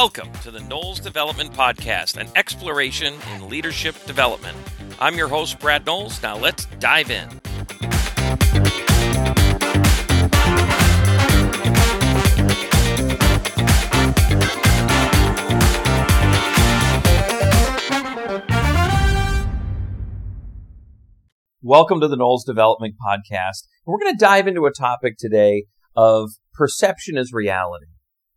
Welcome to the Knowles Development Podcast, an exploration in leadership development. I'm your host, Brad Knowles. Now let's dive in. Welcome to the Knowles Development Podcast. We're going to dive into a topic today of perception as reality.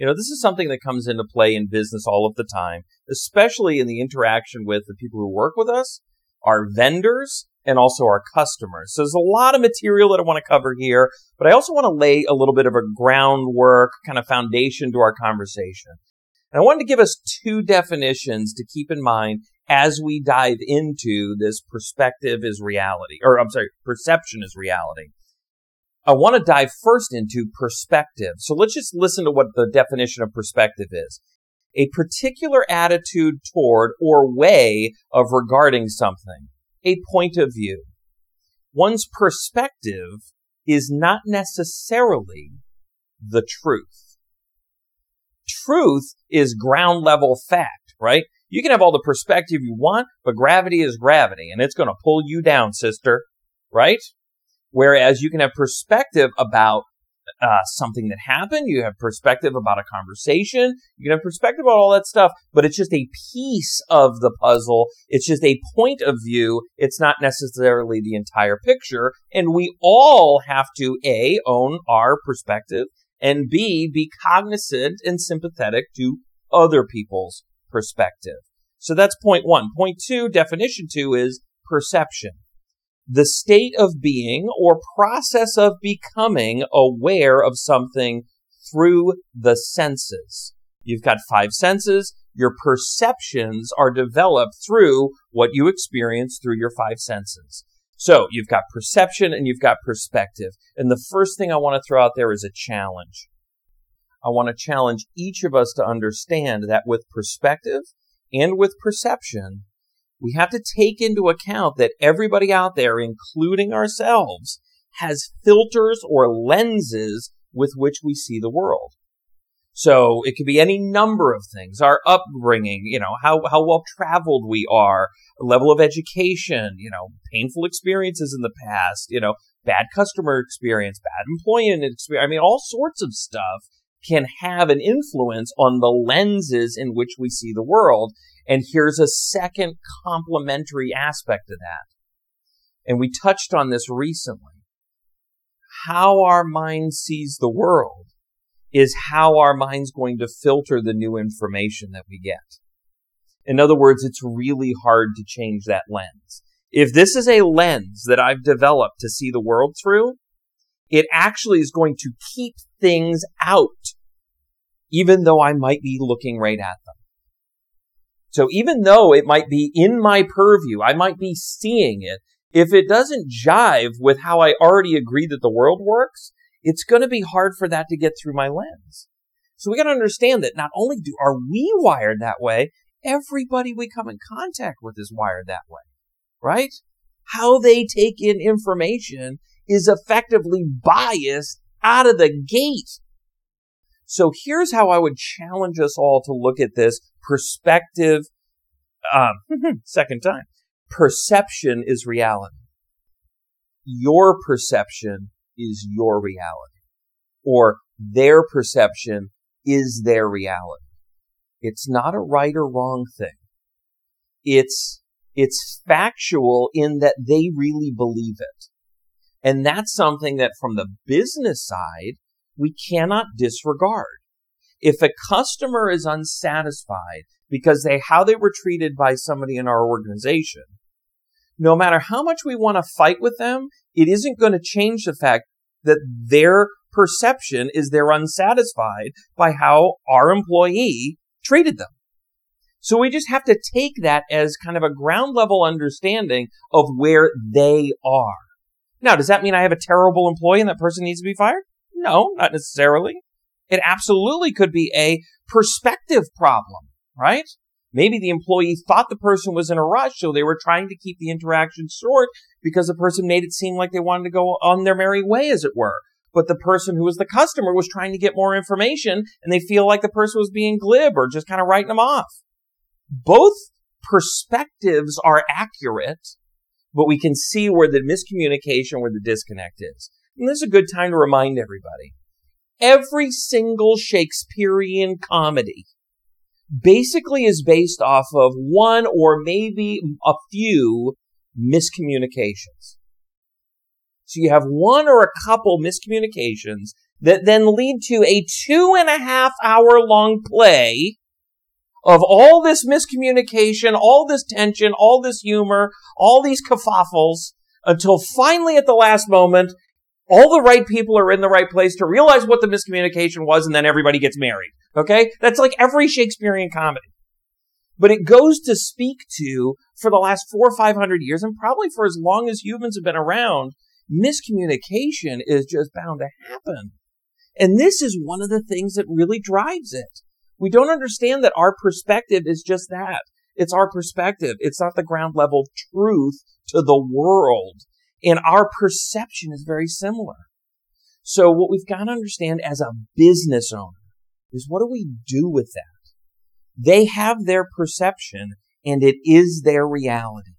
You know, this is something that comes into play in business all of the time, especially in the interaction with the people who work with us, our vendors, and also our customers. So there's a lot of material that I want to cover here, but I also want to lay a little bit of a groundwork kind of foundation to our conversation. And I wanted to give us two definitions to keep in mind as we dive into this perspective is reality, or I'm sorry, perception is reality. I want to dive first into perspective. So let's just listen to what the definition of perspective is. A particular attitude toward or way of regarding something. A point of view. One's perspective is not necessarily the truth. Truth is ground level fact, right? You can have all the perspective you want, but gravity is gravity and it's going to pull you down, sister, right? Whereas you can have perspective about uh, something that happened. You have perspective about a conversation. You can have perspective about all that stuff, but it's just a piece of the puzzle. It's just a point of view. It's not necessarily the entire picture. And we all have to A, own our perspective and B, be cognizant and sympathetic to other people's perspective. So that's point one. Point two, definition two is perception the state of being or process of becoming aware of something through the senses. You've got five senses. Your perceptions are developed through what you experience through your five senses. So you've got perception and you've got perspective. And the first thing I want to throw out there is a challenge. I want to challenge each of us to understand that with perspective and with perception, we have to take into account that everybody out there, including ourselves, has filters or lenses with which we see the world. So it could be any number of things. Our upbringing, you know, how, how well traveled we are, level of education, you know, painful experiences in the past, you know, bad customer experience, bad employment experience. I mean, all sorts of stuff can have an influence on the lenses in which we see the world. And here's a second complementary aspect of that. And we touched on this recently. How our mind sees the world is how our mind's going to filter the new information that we get. In other words, it's really hard to change that lens. If this is a lens that I've developed to see the world through, it actually is going to keep things out, even though I might be looking right at them. So even though it might be in my purview, I might be seeing it, if it doesn't jive with how I already agree that the world works, it's going to be hard for that to get through my lens. So we got to understand that not only do are we wired that way, everybody we come in contact with is wired that way, right? How they take in information is effectively biased out of the gate. So here's how I would challenge us all to look at this perspective. Um, second time. Perception is reality. Your perception is your reality. Or their perception is their reality. It's not a right or wrong thing. It's, it's factual in that they really believe it. And that's something that from the business side, we cannot disregard. If a customer is unsatisfied because they, how they were treated by somebody in our organization, no matter how much we want to fight with them, it isn't going to change the fact that their perception is they're unsatisfied by how our employee treated them. So we just have to take that as kind of a ground level understanding of where they are. Now, does that mean I have a terrible employee and that person needs to be fired? No, not necessarily. It absolutely could be a perspective problem, right? Maybe the employee thought the person was in a rush, so they were trying to keep the interaction short because the person made it seem like they wanted to go on their merry way, as it were. but the person who was the customer was trying to get more information and they feel like the person was being glib or just kind of writing them off. Both perspectives are accurate, but we can see where the miscommunication, where the disconnect is. And this is a good time to remind everybody. Every single Shakespearean comedy basically is based off of one or maybe a few miscommunications. So you have one or a couple miscommunications that then lead to a two and a half hour long play of all this miscommunication, all this tension, all this humor, all these kerfuffles until finally at the last moment, all the right people are in the right place to realize what the miscommunication was and then everybody gets married. Okay? That's like every Shakespearean comedy. But it goes to speak to, for the last four or five hundred years, and probably for as long as humans have been around, miscommunication is just bound to happen. And this is one of the things that really drives it. We don't understand that our perspective is just that. It's our perspective. It's not the ground level truth to the world. And our perception is very similar. So what we've got to understand as a business owner is what do we do with that? They have their perception and it is their reality.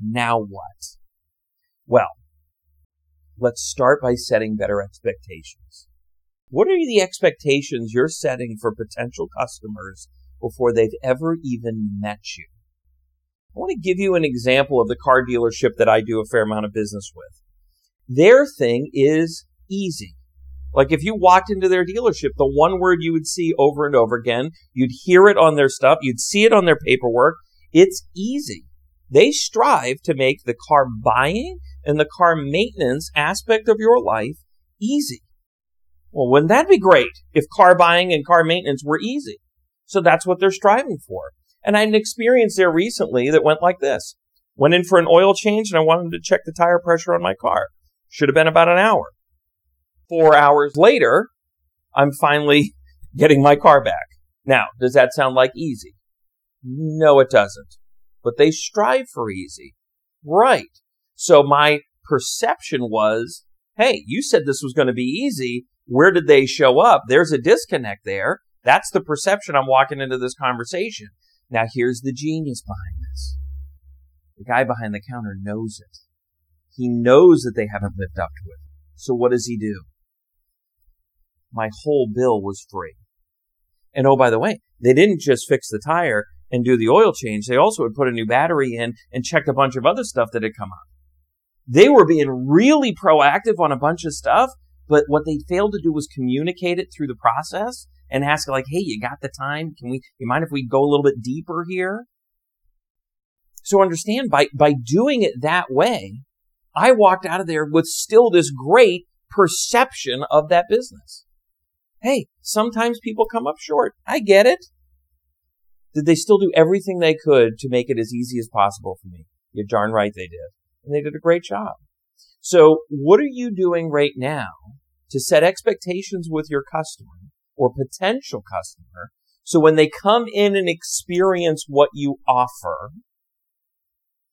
Now what? Well, let's start by setting better expectations. What are the expectations you're setting for potential customers before they've ever even met you? I want to give you an example of the car dealership that I do a fair amount of business with. Their thing is easy. Like if you walked into their dealership, the one word you would see over and over again, you'd hear it on their stuff, you'd see it on their paperwork. It's easy. They strive to make the car buying and the car maintenance aspect of your life easy. Well, wouldn't that be great if car buying and car maintenance were easy? So that's what they're striving for. And I had an experience there recently that went like this. Went in for an oil change and I wanted to check the tire pressure on my car. Should have been about an hour. Four hours later, I'm finally getting my car back. Now, does that sound like easy? No, it doesn't. But they strive for easy. Right. So my perception was, hey, you said this was going to be easy. Where did they show up? There's a disconnect there. That's the perception I'm walking into this conversation. Now here's the genius behind this. The guy behind the counter knows it. He knows that they haven't lived up to it. So what does he do? My whole bill was free. And oh, by the way, they didn't just fix the tire and do the oil change. They also had put a new battery in and checked a bunch of other stuff that had come up. They were being really proactive on a bunch of stuff, but what they failed to do was communicate it through the process and ask like, "Hey, you got the time? Can we? You mind if we go a little bit deeper here?" So understand by by doing it that way, I walked out of there with still this great perception of that business. Hey, sometimes people come up short. I get it. Did they still do everything they could to make it as easy as possible for me? You're darn right they did. And they did a great job. So what are you doing right now to set expectations with your customer or potential customer. So when they come in and experience what you offer,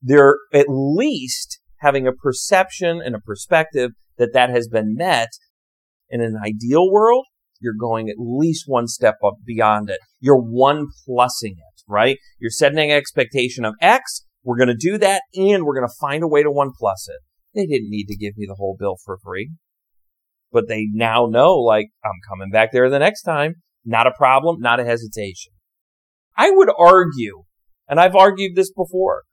they're at least having a perception and a perspective that that has been met. In an ideal world, you're going at least one step up beyond it. You're one plusing it, right? You're setting an expectation of X. We're going to do that and we're going to find a way to one plus it. They didn't need to give me the whole bill for free but they now know, like, I'm coming back there the next time. Not a problem, not a hesitation. I would argue, and I've argued this before,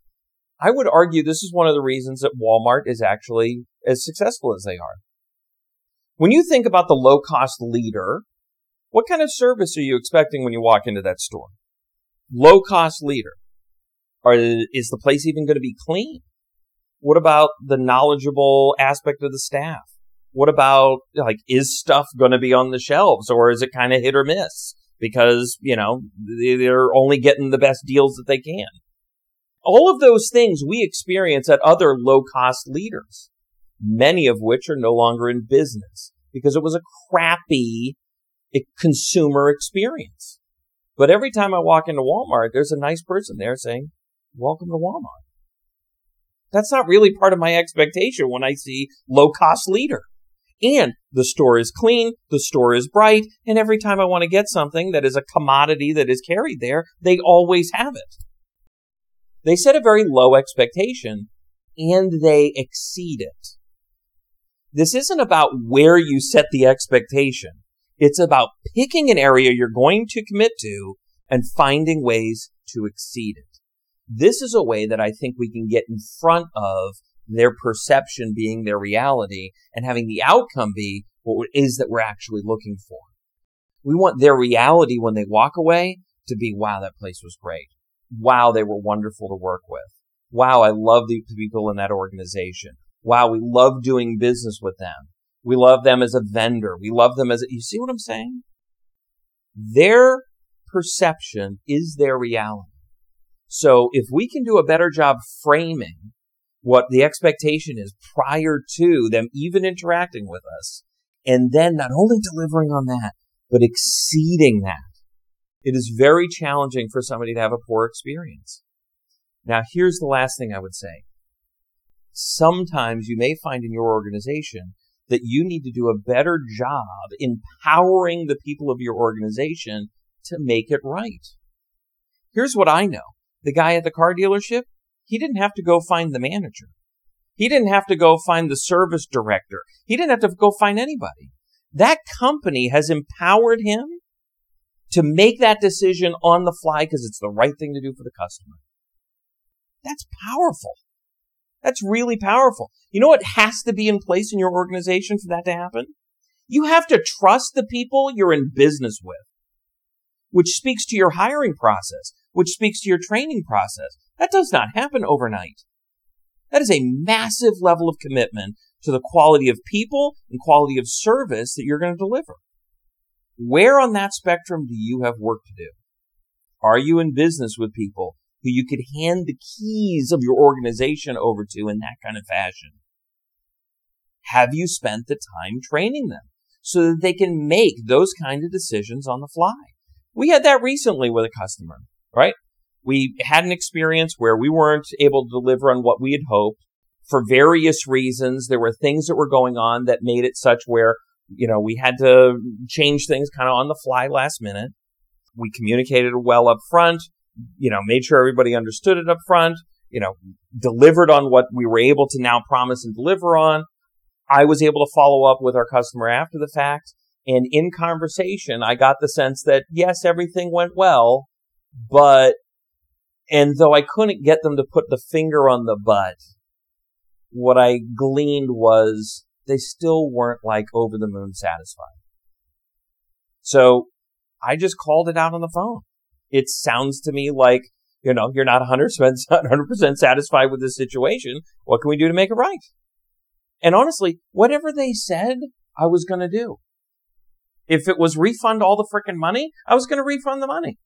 I would argue this is one of the reasons that Walmart is actually as successful as they are. When you think about the low cost leader, what kind of service are you expecting when you walk into that store? Low cost leader. Are, is the place even going to be clean? What about the knowledgeable aspect of the staff? What about like is stuff going to be on the shelves or is it kind of hit or miss because, you know, they're only getting the best deals that they can. All of those things we experience at other low cost leaders, many of which are no longer in business because it was a crappy consumer experience. But every time I walk into Walmart, there's a nice person there saying, welcome to Walmart. That's not really part of my expectation when I see low cost leader. And the store is clean, the store is bright, and every time I want to get something that is a commodity that is carried there, they always have it. They set a very low expectation and they exceed it. This isn't about where you set the expectation. It's about picking an area you're going to commit to and finding ways to exceed it. This is a way that I think we can get in front of their perception being their reality and having the outcome be what it is that we're actually looking for. We want their reality when they walk away to be, wow, that place was great. Wow, they were wonderful to work with. Wow, I love the people in that organization. Wow, we love doing business with them. We love them as a vendor. We love them as a, you see what I'm saying? Their perception is their reality. So if we can do a better job framing what the expectation is prior to them even interacting with us, and then not only delivering on that, but exceeding that, it is very challenging for somebody to have a poor experience. Now, here's the last thing I would say. Sometimes you may find in your organization that you need to do a better job empowering the people of your organization to make it right. Here's what I know. The guy at the car dealership, he didn't have to go find the manager. He didn't have to go find the service director. He didn't have to go find anybody. That company has empowered him to make that decision on the fly because it's the right thing to do for the customer. That's powerful. That's really powerful. You know what has to be in place in your organization for that to happen? You have to trust the people you're in business with, which speaks to your hiring process, which speaks to your training process. That does not happen overnight. That is a massive level of commitment to the quality of people and quality of service that you're going to deliver. Where on that spectrum do you have work to do? Are you in business with people who you could hand the keys of your organization over to in that kind of fashion? Have you spent the time training them so that they can make those kind of decisions on the fly? We had that recently with a customer, right? We had an experience where we weren't able to deliver on what we had hoped for various reasons. There were things that were going on that made it such where, you know, we had to change things kind of on the fly last minute. We communicated well up front you know, made sure everybody understood it up front, you know, delivered on what we were able to now promise and deliver on. I was able to follow up with our customer after the fact. And in conversation, I got the sense that yes, everything went well, but, and though I couldn't get them to put the finger on the butt, what I gleaned was they still weren't like over the moon satisfied. So I just called it out on the phone it sounds to me like, you know, you're not 100%, 100% satisfied with this situation. What can we do to make it right? And honestly, whatever they said, I was going to do. If it was refund all the freaking money, I was going to refund the money.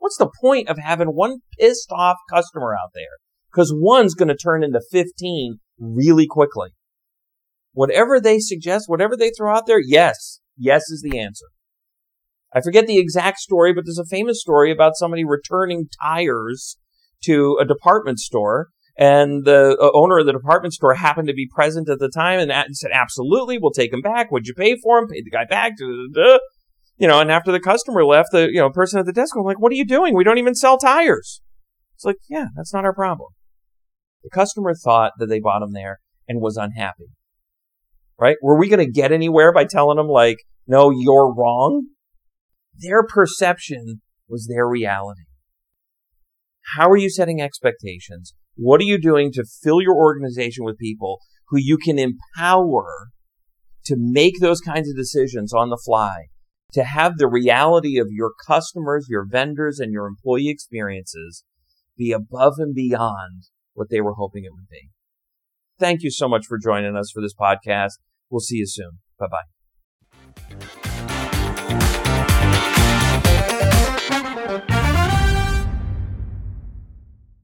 What's the point of having one pissed off customer out there? Because one's going to turn into 15 really quickly. Whatever they suggest, whatever they throw out there, yes, yes is the answer. I forget the exact story, but there's a famous story about somebody returning tires to a department store. And the uh, owner of the department store happened to be present at the time and said, absolutely, we'll take them back. What'd you pay for them? Paid the guy back. You know, and after the customer left, the, you know, person at the desk was like, what are you doing? We don't even sell tires. It's like, yeah, that's not our problem. The customer thought that they bought them there and was unhappy. Right? Were we going to get anywhere by telling them like, no, you're wrong? Their perception was their reality. How are you setting expectations? What are you doing to fill your organization with people who you can empower to make those kinds of decisions on the fly, to have the reality of your customers, your vendors, and your employee experiences be above and beyond what they were hoping it would be? Thank you so much for joining us for this podcast. We'll see you soon. Bye bye.